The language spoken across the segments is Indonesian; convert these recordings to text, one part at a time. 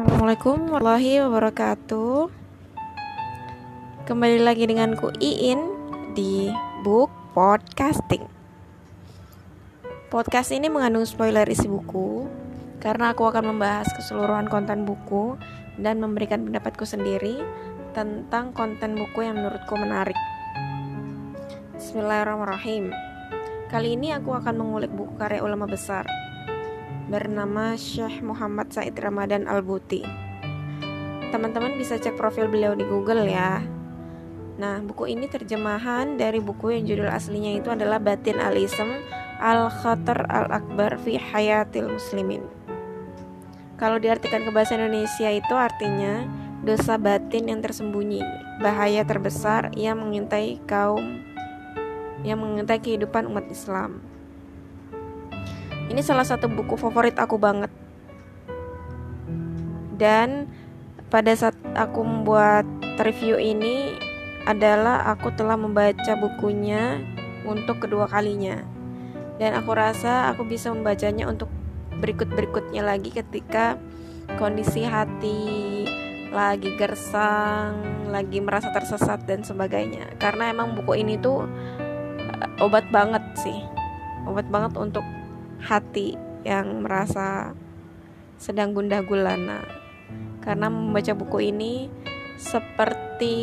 Assalamualaikum warahmatullahi wabarakatuh. Kembali lagi denganku Iin di Book Podcasting. Podcast ini mengandung spoiler isi buku Karena aku akan membahas keseluruhan konten buku Dan memberikan pendapatku sendiri Tentang konten buku yang menurutku menarik. Bismillahirrahmanirrahim. Kali ini aku akan mengulik buku karya ulama besar bernama Syekh Muhammad Said Ramadan Al-Buti. Teman-teman bisa cek profil beliau di Google ya. Nah, buku ini terjemahan dari buku yang judul aslinya itu adalah Batin Al-Ism Al-Khatar Al-Akbar fi Hayatil Muslimin. Kalau diartikan ke bahasa Indonesia itu artinya dosa batin yang tersembunyi, bahaya terbesar yang mengintai kaum yang mengintai kehidupan umat Islam. Ini salah satu buku favorit aku banget. Dan pada saat aku membuat review ini adalah aku telah membaca bukunya untuk kedua kalinya. Dan aku rasa aku bisa membacanya untuk berikut-berikutnya lagi ketika kondisi hati lagi gersang, lagi merasa tersesat dan sebagainya. Karena emang buku ini tuh eh, obat banget sih. Obat banget untuk hati yang merasa sedang gundah gulana. Karena membaca buku ini seperti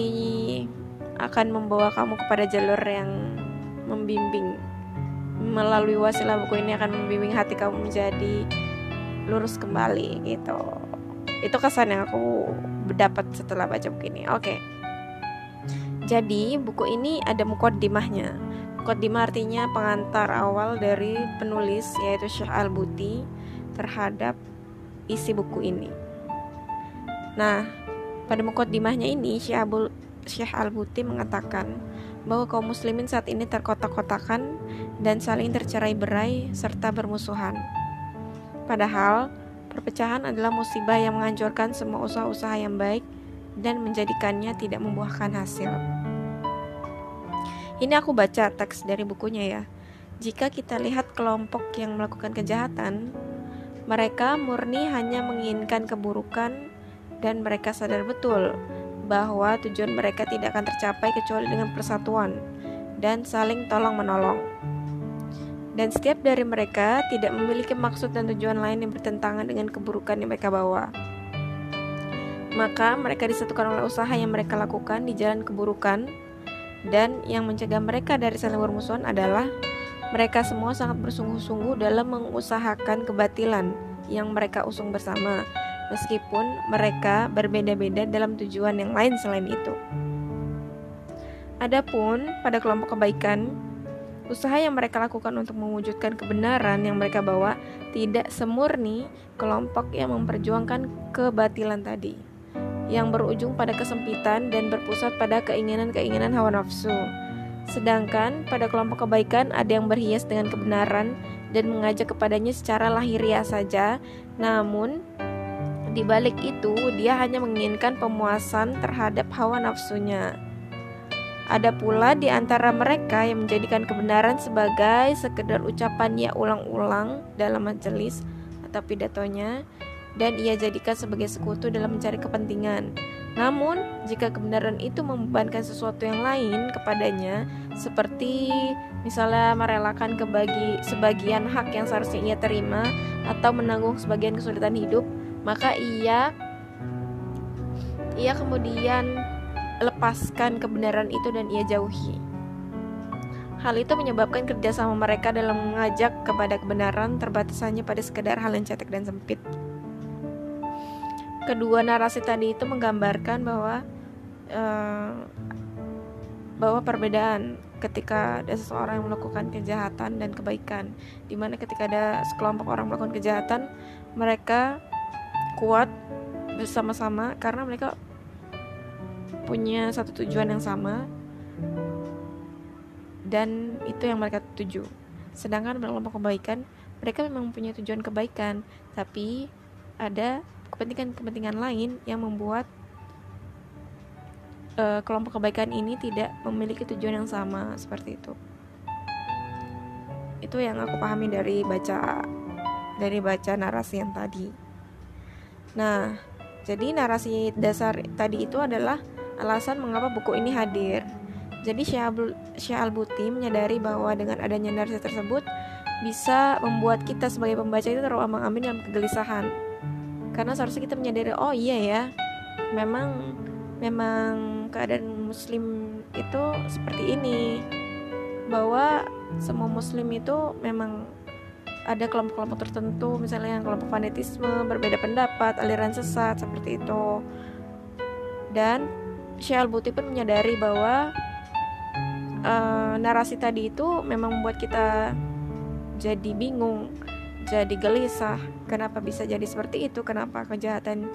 akan membawa kamu kepada jalur yang membimbing. Melalui wasilah buku ini akan membimbing hati kamu menjadi lurus kembali gitu. Itu kesan yang aku dapat setelah baca buku ini. Oke. Jadi buku ini ada mukodimahnya Mukaddimah artinya pengantar awal dari penulis yaitu Syekh Al-Buti terhadap isi buku ini. Nah, pada mukaddimahnya ini Syekh, Abul, Al-Buti mengatakan bahwa kaum muslimin saat ini terkotak-kotakan dan saling tercerai-berai serta bermusuhan. Padahal, perpecahan adalah musibah yang menghancurkan semua usaha-usaha yang baik dan menjadikannya tidak membuahkan hasil. Ini aku baca teks dari bukunya ya. Jika kita lihat kelompok yang melakukan kejahatan, mereka murni hanya menginginkan keburukan dan mereka sadar betul bahwa tujuan mereka tidak akan tercapai kecuali dengan persatuan dan saling tolong-menolong. Dan setiap dari mereka tidak memiliki maksud dan tujuan lain yang bertentangan dengan keburukan yang mereka bawa. Maka mereka disatukan oleh usaha yang mereka lakukan di jalan keburukan dan yang mencegah mereka dari saling bermusuhan adalah mereka semua sangat bersungguh-sungguh dalam mengusahakan kebatilan yang mereka usung bersama, meskipun mereka berbeda-beda dalam tujuan yang lain selain itu. Adapun pada kelompok kebaikan, usaha yang mereka lakukan untuk mewujudkan kebenaran yang mereka bawa tidak semurni kelompok yang memperjuangkan kebatilan tadi yang berujung pada kesempitan dan berpusat pada keinginan-keinginan hawa nafsu. Sedangkan pada kelompok kebaikan ada yang berhias dengan kebenaran dan mengajak kepadanya secara lahiriah saja, namun di balik itu dia hanya menginginkan pemuasan terhadap hawa nafsunya. Ada pula di antara mereka yang menjadikan kebenaran sebagai sekedar ucapan ya ulang-ulang dalam majelis atau pidatonya dan ia jadikan sebagai sekutu dalam mencari kepentingan. Namun, jika kebenaran itu membebankan sesuatu yang lain kepadanya, seperti misalnya merelakan kebagi sebagian hak yang seharusnya ia terima atau menanggung sebagian kesulitan hidup, maka ia ia kemudian lepaskan kebenaran itu dan ia jauhi. Hal itu menyebabkan kerjasama mereka dalam mengajak kepada kebenaran terbatas hanya pada sekedar hal yang cetek dan sempit kedua narasi tadi itu menggambarkan bahwa uh, bahwa perbedaan ketika ada seseorang yang melakukan kejahatan dan kebaikan. Di mana ketika ada sekelompok orang melakukan kejahatan mereka kuat bersama-sama karena mereka punya satu tujuan yang sama dan itu yang mereka tuju. Sedangkan kelompok kebaikan mereka memang punya tujuan kebaikan tapi ada kepentingan-kepentingan lain yang membuat uh, kelompok kebaikan ini tidak memiliki tujuan yang sama seperti itu. Itu yang aku pahami dari baca dari baca narasi yang tadi. Nah, Jadi narasi dasar tadi itu adalah alasan mengapa buku ini hadir. Jadi Syekh Al-Buti menyadari bahwa dengan adanya narasi tersebut bisa membuat kita sebagai pembaca itu terombang-ambing dalam kegelisahan. Karena seharusnya kita menyadari oh iya ya, memang memang keadaan muslim itu seperti ini. Bahwa semua muslim itu memang ada kelompok-kelompok tertentu misalnya yang kelompok fanatisme berbeda pendapat aliran sesat seperti itu dan Syekh Al-Buti pun menyadari bahwa uh, narasi tadi itu memang membuat kita jadi bingung jadi gelisah. Kenapa bisa jadi seperti itu? Kenapa kejahatan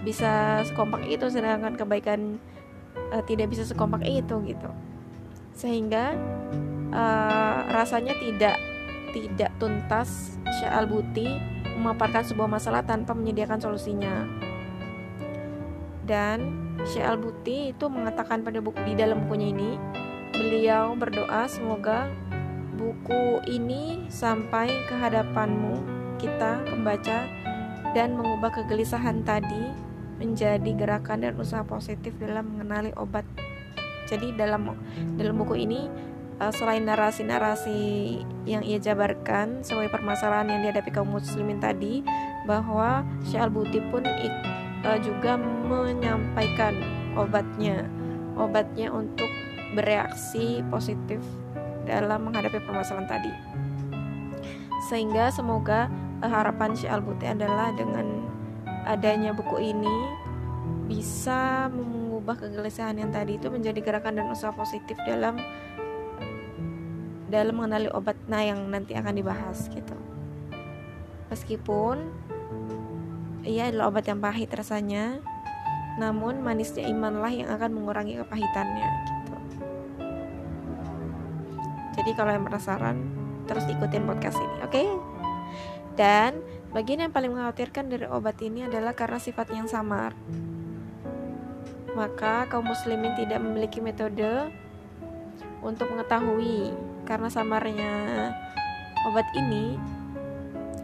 bisa sekompak itu sedangkan kebaikan uh, tidak bisa sekompak itu gitu. Sehingga uh, rasanya tidak tidak tuntas. Syekh Al-Buti memaparkan sebuah masalah tanpa menyediakan solusinya. Dan Syekh Al-Buti itu mengatakan pada buku di dalam bukunya ini, beliau berdoa semoga buku ini sampai ke hadapanmu kita pembaca dan mengubah kegelisahan tadi menjadi gerakan dan usaha positif dalam mengenali obat. Jadi dalam dalam buku ini uh, selain narasi-narasi yang ia jabarkan sebagai permasalahan yang dihadapi kaum muslimin tadi bahwa Syekh Al-Buti pun uh, juga menyampaikan obatnya obatnya untuk bereaksi positif dalam menghadapi permasalahan tadi. Sehingga semoga uh, harapan Syekh Al-Buti adalah dengan adanya buku ini bisa mengubah kegelisahan yang tadi itu menjadi gerakan dan usaha positif dalam dalam mengenali obat nah yang nanti akan dibahas gitu. Meskipun ia adalah obat yang pahit rasanya namun manisnya imanlah yang akan mengurangi kepahitannya jadi kalau yang penasaran terus ikutin podcast ini oke okay? dan bagian yang paling mengkhawatirkan dari obat ini adalah karena sifatnya yang samar maka kaum muslimin tidak memiliki metode untuk mengetahui karena samarnya obat ini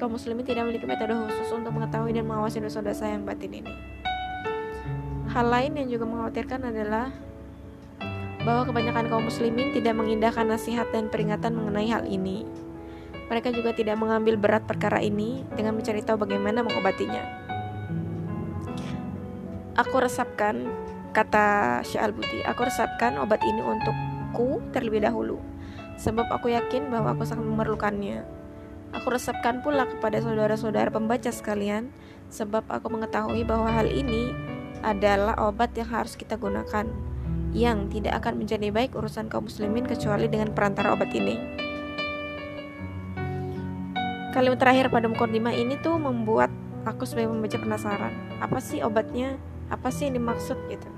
kaum muslimin tidak memiliki metode khusus untuk mengetahui dan mengawasi dosa-dosa yang batin ini. Hal lain yang juga mengkhawatirkan adalah bahwa kebanyakan kaum muslimin tidak mengindahkan nasihat dan peringatan mengenai hal ini. Mereka juga tidak mengambil berat perkara ini dengan mencari tahu bagaimana mengobatinya. Aku resapkan, kata Syekh Al-Buti, aku resapkan obat ini untukku terlebih dahulu sebab aku yakin bahwa aku sangat memerlukannya. Aku resepkan pula kepada saudara-saudara pembaca sekalian, sebab aku mengetahui bahwa hal ini adalah obat yang harus kita gunakan, yang tidak akan menjadi baik urusan kaum muslimin kecuali dengan perantara obat ini. Kalimat terakhir pada mukadimah ini tuh membuat aku sebagai pembaca penasaran, apa sih obatnya? Apa sih yang dimaksud gitu?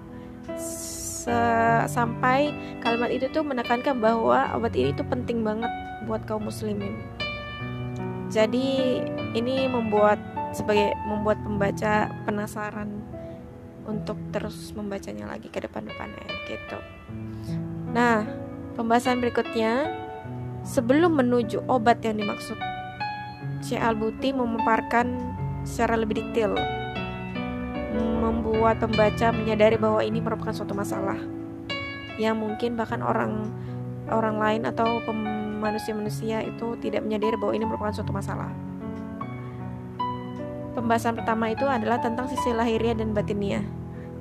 sampai kalimat itu tuh menekankan bahwa obat ini tuh penting banget buat kaum muslimin. Jadi ini membuat sebagai membuat pembaca penasaran untuk terus membacanya lagi ke depan-depannya gitu. Nah, pembahasan berikutnya sebelum menuju obat yang dimaksud Syekh Al-Buti memaparkan secara lebih detail membuat pembaca menyadari bahwa ini merupakan suatu masalah yang mungkin bahkan orang orang lain atau manusia-manusia itu tidak menyadari bahwa ini merupakan suatu masalah. Pembahasan pertama itu adalah tentang sisi lahiriah dan batiniah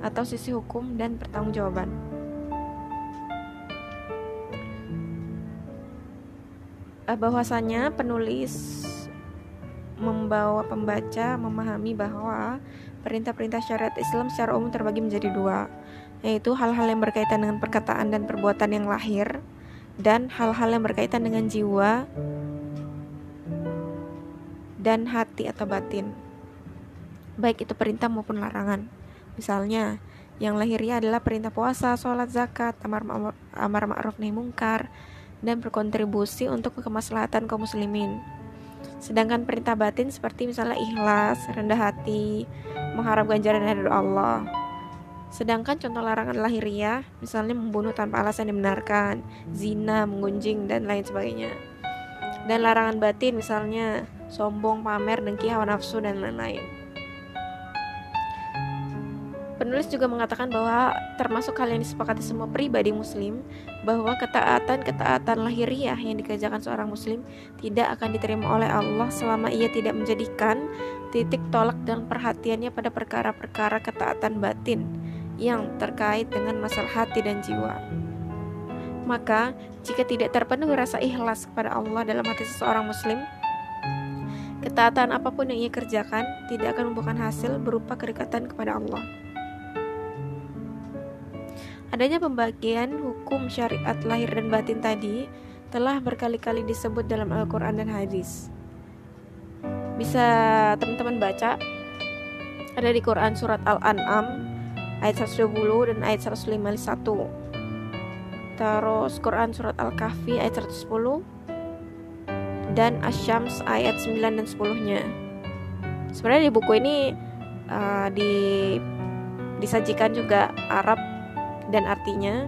atau sisi hukum dan pertanggungjawaban. Eh, bahwasanya penulis membawa pembaca memahami bahwa Perintah-perintah syariat Islam secara umum terbagi menjadi dua, yaitu hal-hal yang berkaitan dengan perkataan dan perbuatan yang lahir, dan hal-hal yang berkaitan dengan jiwa dan hati atau batin. Baik itu perintah maupun larangan. Misalnya, yang lahirnya adalah perintah puasa, sholat, zakat, amar ma'ruf nahi mungkar, dan berkontribusi untuk kemaslahatan kaum muslimin. Sedangkan perintah batin seperti misalnya ikhlas, rendah hati, mengharap ganjaran dari Allah. Sedangkan contoh larangan lahiriah, misalnya membunuh tanpa alasan dibenarkan, zina, menggunjing, dan lain sebagainya. Dan larangan batin misalnya sombong, pamer, dengki, hawa nafsu, dan lain-lain. Penulis juga mengatakan bahwa termasuk hal yang disepakati semua pribadi muslim bahwa ketaatan-ketaatan lahiriah yang dikerjakan seorang muslim tidak akan diterima oleh Allah selama ia tidak menjadikan titik tolak dan perhatiannya pada perkara-perkara ketaatan batin yang terkait dengan masalah hati dan jiwa. Maka, jika tidak terpenuhi rasa ikhlas kepada Allah dalam hati seseorang muslim, ketaatan apa pun yang ia kerjakan tidak akan membuahkan hasil berupa kedekatan kepada Allah. Adanya pembagian hukum syariat lahir dan batin tadi telah berkali-kali disebut dalam Al-Quran dan hadis. Bisa teman-teman baca ada di Quran surat Al-An'am ayat 120 dan ayat 151. Terus Quran surat Al-Kahfi ayat 110 dan Asyams ayat 9 dan 10-nya. Sebenarnya di buku ini uh, di disajikan juga Arab dan artinya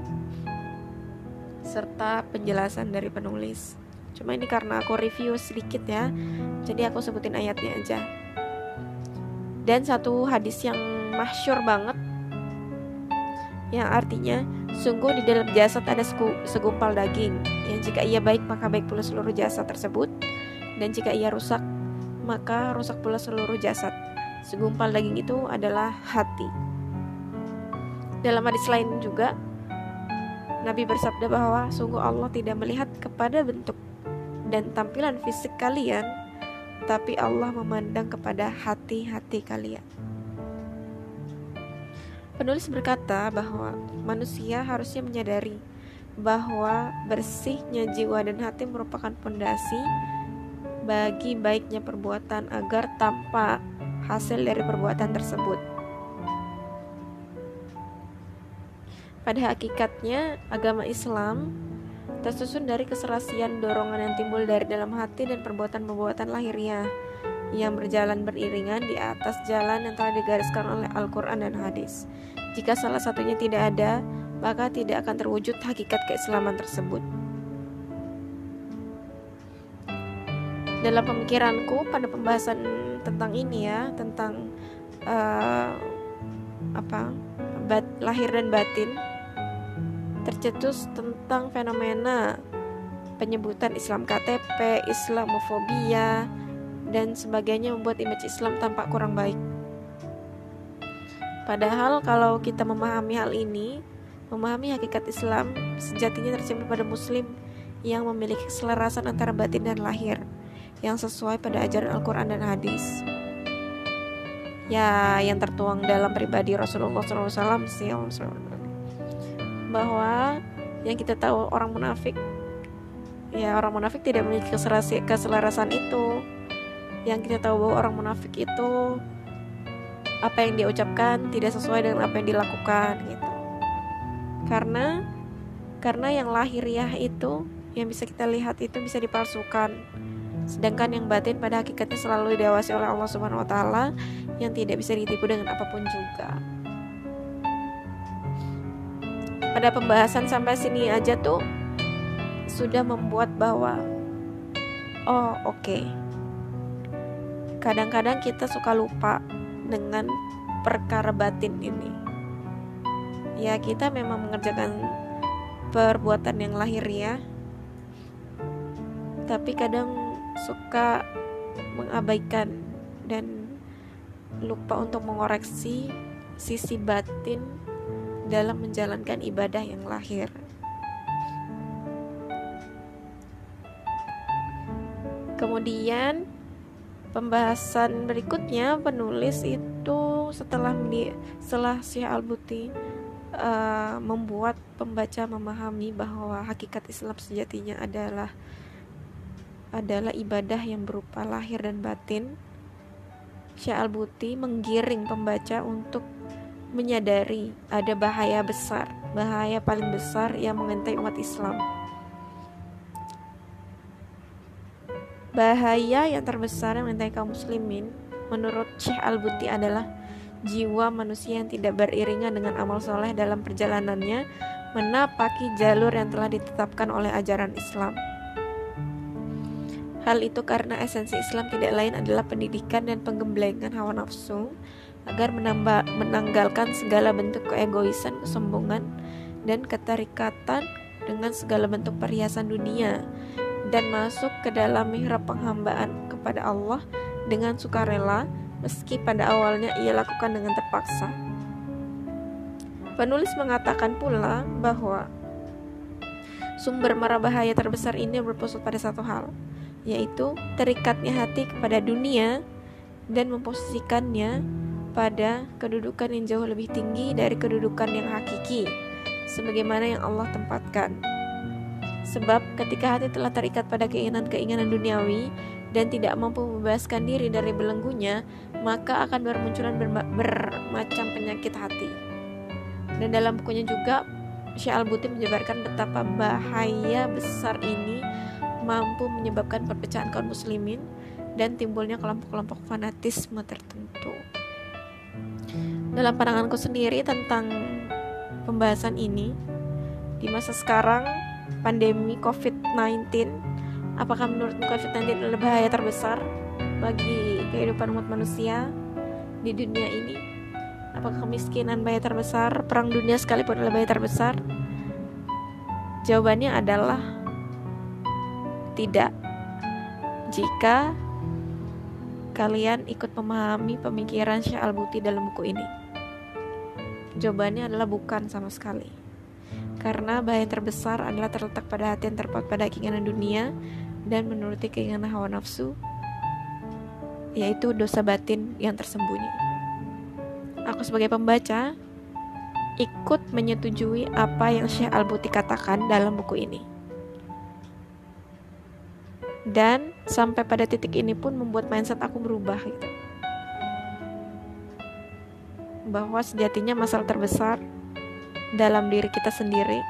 serta penjelasan dari penulis. Cuma ini karena aku review sedikit ya, jadi aku sebutin ayatnya aja. Dan satu hadis yang masyur banget yang artinya sungguh di dalam jasad ada segumpal daging yang jika ia baik maka baik pula seluruh jasad tersebut dan jika ia rusak maka rusak pula seluruh jasad. Segumpal daging itu adalah hati. Dalam hadis lain juga, Nabi bersabda bahwa sungguh Allah tidak melihat kepada bentuk dan tampilan fisik kalian, tapi Allah memandang kepada hati-hati kalian. Penulis berkata bahwa manusia harusnya menyadari bahwa bersihnya jiwa dan hati merupakan pondasi bagi baiknya perbuatan agar tanpa hasil dari perbuatan tersebut. Pada hakikatnya, agama Islam tersusun dari keserasian dorongan yang timbul dari dalam hati dan perbuatan-perbuatan lahiriah yang berjalan beriringan di atas jalan yang telah digariskan oleh Al-Quran dan hadis. Jika salah satunya tidak ada, maka tidak akan terwujud hakikat keislaman tersebut. Dalam pemikiranku pada pembahasan tentang ini ya, tentang uh, apa bat, lahir dan batin, tercetus tentang fenomena penyebutan Islam KTP, Islamofobia, dan sebagainya membuat image Islam tampak kurang baik. Padahal kalau kita memahami hal ini, memahami hakikat Islam sejatinya tersimpan pada muslim yang memiliki keselarasan antara batin dan lahir yang sesuai pada ajaran Al-Quran dan hadis. Ya, yang tertuang dalam pribadi Rasulullah SAW bahwa yang kita tahu orang munafik ya orang munafik tidak memiliki keselarasan itu. Yang kita tahu bahwa orang munafik itu apa yang dia ucapkan tidak sesuai dengan apa yang dilakukan gitu. Karena karena yang lahiriah itu yang bisa kita lihat itu bisa dipalsukan. Sedangkan yang batin pada hakikatnya selalu didewasi oleh Allah Subhanahu wa taala yang tidak bisa ditipu dengan apa pun juga pada pembahasan sampai sini aja tuh sudah membuat bahwa oh oke okay. kadang-kadang kita suka lupa dengan perkara batin ini ya kita memang mengerjakan perbuatan yang lahir ya tapi kadang suka mengabaikan dan lupa untuk mengoreksi sisi batin dalam menjalankan ibadah yang lahir. Kemudian pembahasan berikutnya penulis itu setelah setelah Syekh Al-Buti uh, membuat pembaca memahami bahwa hakikat Islam sejatinya adalah adalah ibadah yang berupa lahir dan batin. Syekh Al-Buti menggiring pembaca untuk menyadari ada bahaya besar, bahaya paling besar yang mengintai umat Islam. Bahaya yang terbesar yang mengintai kaum muslimin menurut Syekh Al-Buti adalah jiwa manusia yang tidak beriringan dengan amal soleh dalam perjalanannya menapaki jalur yang telah ditetapkan oleh ajaran Islam. Hal itu karena esensi Islam tidak lain adalah pendidikan dan penggemblengan hawa nafsu, agar menanggalkan segala bentuk keegoisan, kesombongan, dan keterikatan dengan segala bentuk perhiasan dunia dan masuk ke dalam mihrab penghambaan kepada Allah dengan sukarela meski pada awalnya ia lakukan dengan terpaksa. Penulis mengatakan pula bahwa sumber mara bahaya terbesar ini berpusat pada satu hal, yaitu terikatnya hati kepada dunia dan memposisikannya pada kedudukan yang jauh lebih tinggi dari kedudukan yang hakiki, sebagaimana yang Allah tempatkan. Sebab ketika hati telah terikat pada keinginan-keinginan duniawi dan tidak mampu membebaskan diri dari belenggunya, maka akan bermunculan bermacam penyakit hati. Dan dalam bukunya juga, Syekh Al-Buti menyebarkan betapa bahaya besar ini mampu menyebabkan perpecahan kaum muslimin dan timbulnya kelompok-kelompok fanatisme tertentu. Dalam pandanganku sendiri tentang pembahasan ini, di masa sekarang pandemi COVID-19, apakah menurut COVID-19 adalah bahaya terbesar bagi kehidupan umat manusia di dunia ini? Apakah kemiskinan bahaya terbesar? Perang dunia sekalipun adalah bahaya terbesar? Jawabannya adalah tidak. Jika kalian ikut memahami pemikiran Syekh Al-Buti dalam buku ini. Jawabannya adalah bukan sama sekali. Karena bahaya terbesar adalah terletak pada hati yang terpaut pada keinginan dunia dan menuruti keinginan hawa nafsu, yaitu dosa batin yang tersembunyi aku sebagai pembaca ikut menyetujui apa yang Syekh Al-Buti katakan dalam buku ini. Dan sampai pada titik ini pun membuat mindset aku berubah gitu. Bahwa sejatinya masalah terbesar dalam diri kita sendiri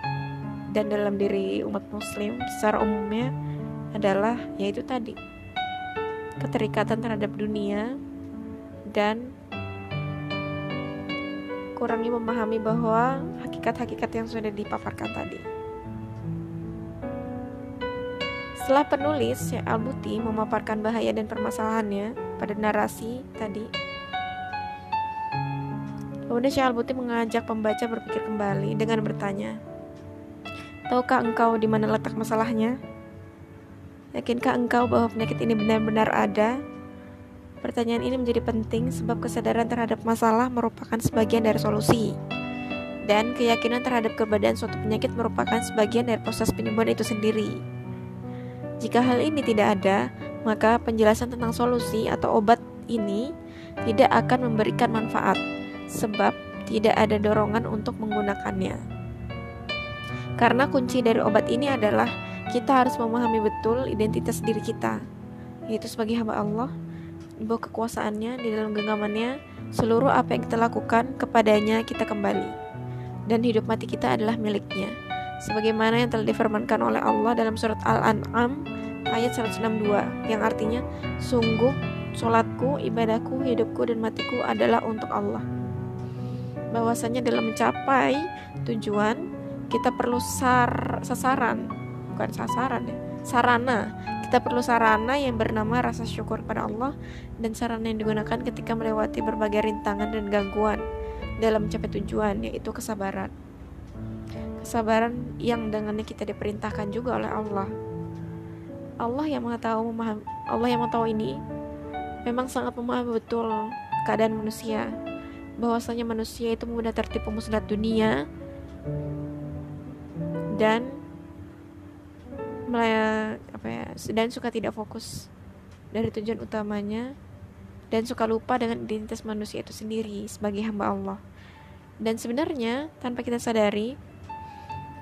dan dalam diri umat muslim secara umumnya adalah yaitu tadi keterikatan terhadap dunia dan kurangi memahami bahwa hakikat-hakikat yang sudah dipaparkan tadi. Setelah penulis ya Al-Buti memaparkan bahaya dan permasalahannya pada narasi tadi, kemudian Syekh Al-Buti mengajak pembaca berpikir kembali dengan bertanya, Tahukah engkau di mana letak masalahnya? Yakinkah engkau bahwa penyakit ini benar-benar ada Pertanyaan ini menjadi penting sebab kesadaran terhadap masalah merupakan sebagian dari solusi. Dan keyakinan terhadap keberadaan suatu penyakit merupakan sebagian dari proses penyembuhan itu sendiri. Jika hal ini tidak ada, maka penjelasan tentang solusi atau obat ini tidak akan memberikan manfaat, sebab tidak ada dorongan untuk menggunakannya. Karena kunci dari obat ini adalah kita harus memahami betul identitas diri kita, yaitu sebagai hamba Allah bawah kekuasaannya, di dalam genggamannya, seluruh apa yang kita lakukan kepadanya kita kembali. Dan hidup mati kita adalah miliknya. Sebagaimana yang telah difirmankan oleh Allah dalam surat Al-An'am ayat 162 yang artinya sungguh sholatku, ibadahku, hidupku dan matiku adalah untuk Allah. Bahwasanya dalam mencapai tujuan kita perlu sar sasaran, bukan sasaran ya, sarana kita perlu sarana yang bernama rasa syukur pada Allah dan sarana yang digunakan ketika melewati berbagai rintangan dan gangguan dalam mencapai tujuan yaitu kesabaran. Kesabaran yang dengannya kita diperintahkan juga oleh Allah. Allah yang mengetahui memahami, Allah yang mengetahui ini memang sangat memahami betul keadaan manusia bahwasanya manusia itu mudah tertipu musnah dunia dan apa ya dan suka tidak fokus dari tujuan utamanya dan suka lupa dengan identitas manusia itu sendiri sebagai hamba Allah. Dan sebenarnya tanpa kita sadari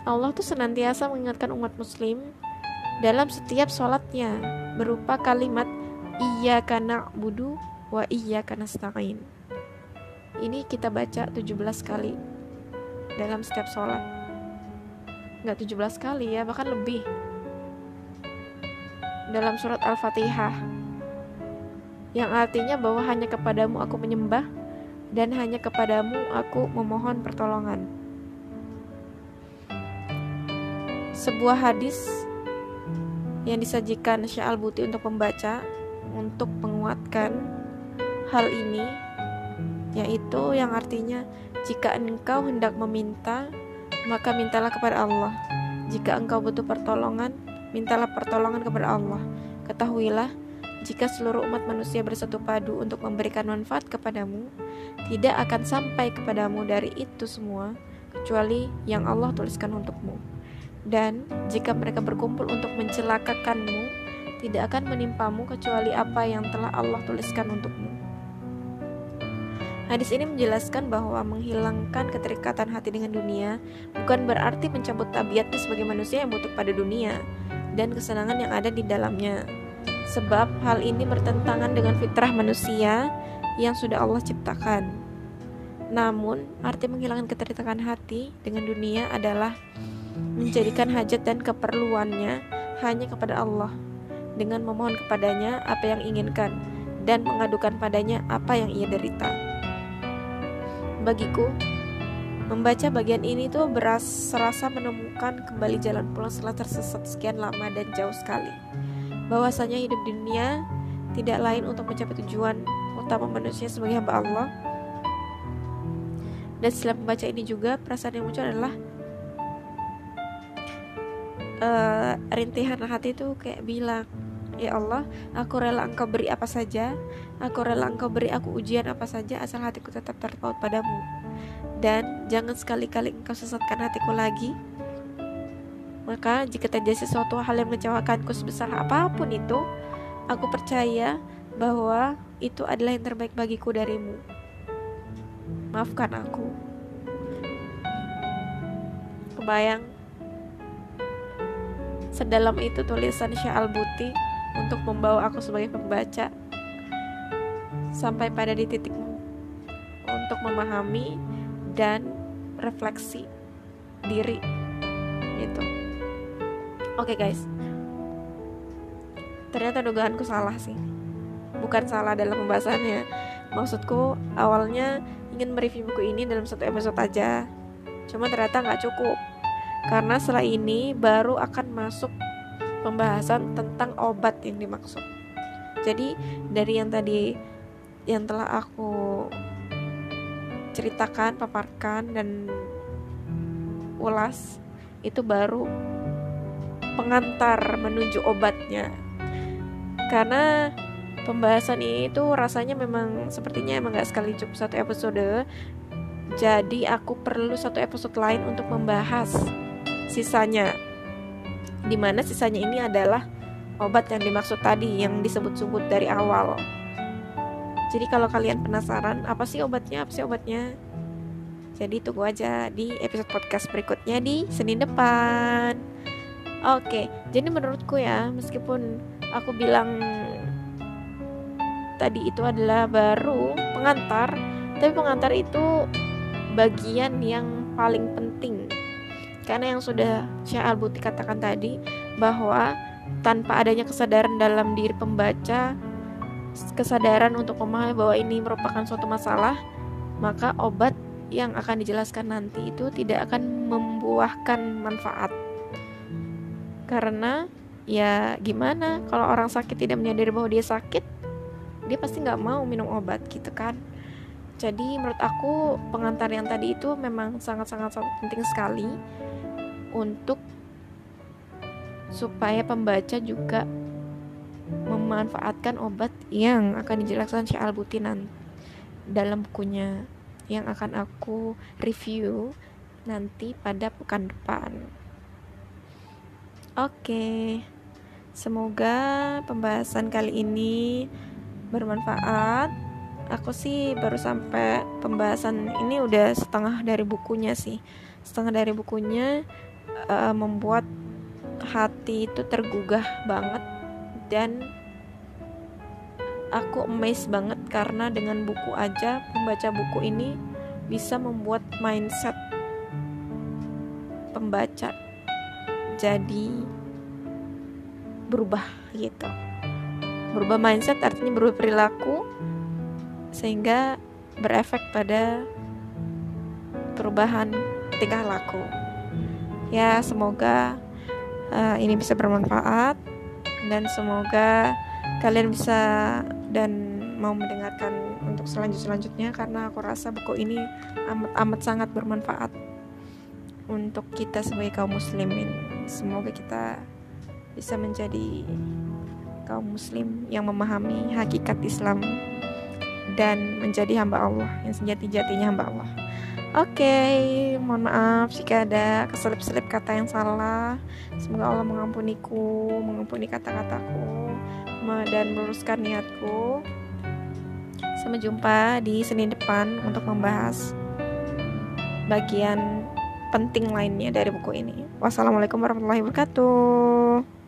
Allah tuh senantiasa mengingatkan umat muslim dalam setiap sholatnya berupa kalimat iya karena budu wa iya karena nasta'in. Ini kita baca 17 kali dalam setiap sholat. Nggak 17 kali ya, bahkan lebih dalam surat Al-Fatihah yang artinya bahwa hanya kepadamu aku menyembah dan hanya kepadamu aku memohon pertolongan. Sebuah hadis yang disajikan Syekh Al-Buti untuk pembaca untuk menguatkan hal ini yaitu yang artinya jika engkau hendak meminta maka mintalah kepada Allah. Jika engkau butuh pertolongan mintalah pertolongan kepada Allah. Ketahuilah jika seluruh umat manusia bersatu padu untuk memberikan manfaat kepadamu tidak akan sampai kepadamu dari itu semua kecuali yang Allah tuliskan untukmu dan jika mereka berkumpul untuk mencelakakanmu tidak akan menimpamu kecuali apa yang telah Allah tuliskan untukmu. Hadis ini menjelaskan bahwa menghilangkan keterikatan hati dengan dunia bukan berarti mencabut tabiatnya sebagai manusia yang butuh pada dunia dan kesenangan yang ada di dalamnya. Sebab hal ini bertentangan dengan fitrah manusia yang sudah Allah ciptakan. Namun, arti menghilangkan keterikatan hati dengan dunia adalah menjadikan hajat dan keperluannya hanya kepada Allah dengan memohon kepadanya apa yang inginkan dan mengadukan padanya apa yang ia derita. Bagiku, membaca bagian ini tuh beras serasa menemukan kembali jalan pulang setelah tersesat sekian lama dan jauh sekali. Bahwasanya hidup di dunia tidak lain untuk mencapai tujuan utama manusia sebagai hamba Allah. Dan setelah membaca ini juga perasaan yang muncul adalah uh, rintihan hati itu kayak bilang Ya Allah, aku rela engkau beri apa saja. Aku rela engkau beri aku ujian apa saja Asal hatiku tetap terpaut padamu. Dan jangan sekali-kali engkau sesatkan hatiku lagi. Maka jika terjadi sesuatu hal yang mengecewakanku sebesar apa pun itu Aku percaya bahwa itu adalah yang terbaik bagiku darimu. Maafkan aku. Kebayang Sedalam itu tulisan Syah Al-Buti untuk membawa aku sebagai pembaca sampai pada di titik untuk memahami dan refleksi diri gitu. Oke okay, guys. Ternyata dugaanku salah sih. Bukan salah dalam pembahasannya. Maksudku awalnya ingin mereview buku ini dalam satu episode aja. Cuma ternyata nggak cukup. Karena setelah ini baru akan masuk pembahasan tentang obat yang dimaksud. Jadi dari yang tadi yang telah aku ceritakan, paparkan dan ulas itu baru pengantar menuju obatnya. Karena pembahasan ini tuh rasanya memang sepertinya emang gak sekali cukup satu episode. Jadi aku perlu satu episode lain untuk membahas sisanya di mana sisanya ini adalah obat yang dimaksud tadi yang disebut-sebut dari awal. Jadi kalau kalian penasaran apa sih obatnya, apa sih obatnya? Jadi tunggu aja di episode podcast berikutnya di Senin depan. Oke, jadi menurutku ya, meskipun aku bilang tadi itu adalah baru pengantar, tapi pengantar itu bagian yang paling penting karena yang sudah Syekh Al-Buti katakan tadi bahwa tanpa adanya kesadaran dalam diri pembaca, kesadaran untuk memahami bahwa ini merupakan suatu masalah, maka obat yang akan dijelaskan nanti itu tidak akan membuahkan manfaat. Karena ya gimana kalau orang sakit tidak menyadari bahwa dia sakit, dia pasti nggak mau minum obat gitu kan. Jadi menurut aku pengantar yang tadi itu memang sangat-sangat penting sekali untuk supaya pembaca juga memanfaatkan obat yang akan dijelaskan Syekh Al-Butinan dalam bukunya yang akan aku review nanti pada pekan depan. Oke. Semoga pembahasan kali ini bermanfaat. Aku sih baru sampai pembahasan ini udah setengah dari bukunya sih. Setengah dari bukunya uh, membuat hati itu tergugah banget dan aku amazed banget karena dengan buku aja membaca buku ini bisa membuat mindset pembaca jadi berubah gitu. Berubah mindset artinya berubah perilaku sehingga berefek pada perubahan tingkah laku ya semoga uh, ini bisa bermanfaat dan semoga kalian bisa dan mau mendengarkan untuk selanjut selanjutnya karena aku rasa buku ini amat amat sangat bermanfaat untuk kita sebagai kaum muslimin semoga kita bisa menjadi kaum muslim yang memahami hakikat Islam dan menjadi hamba Allah yang sejati-jatinya hamba Allah. Oke, okay, mohon maaf jika ada keselip-selip kata yang salah. Semoga Allah mengampuniku, mengampuni kata-kataku, dan meluruskan niatku. Sampai jumpa di Senin depan untuk membahas bagian penting lainnya dari buku ini. Wassalamualaikum warahmatullahi wabarakatuh.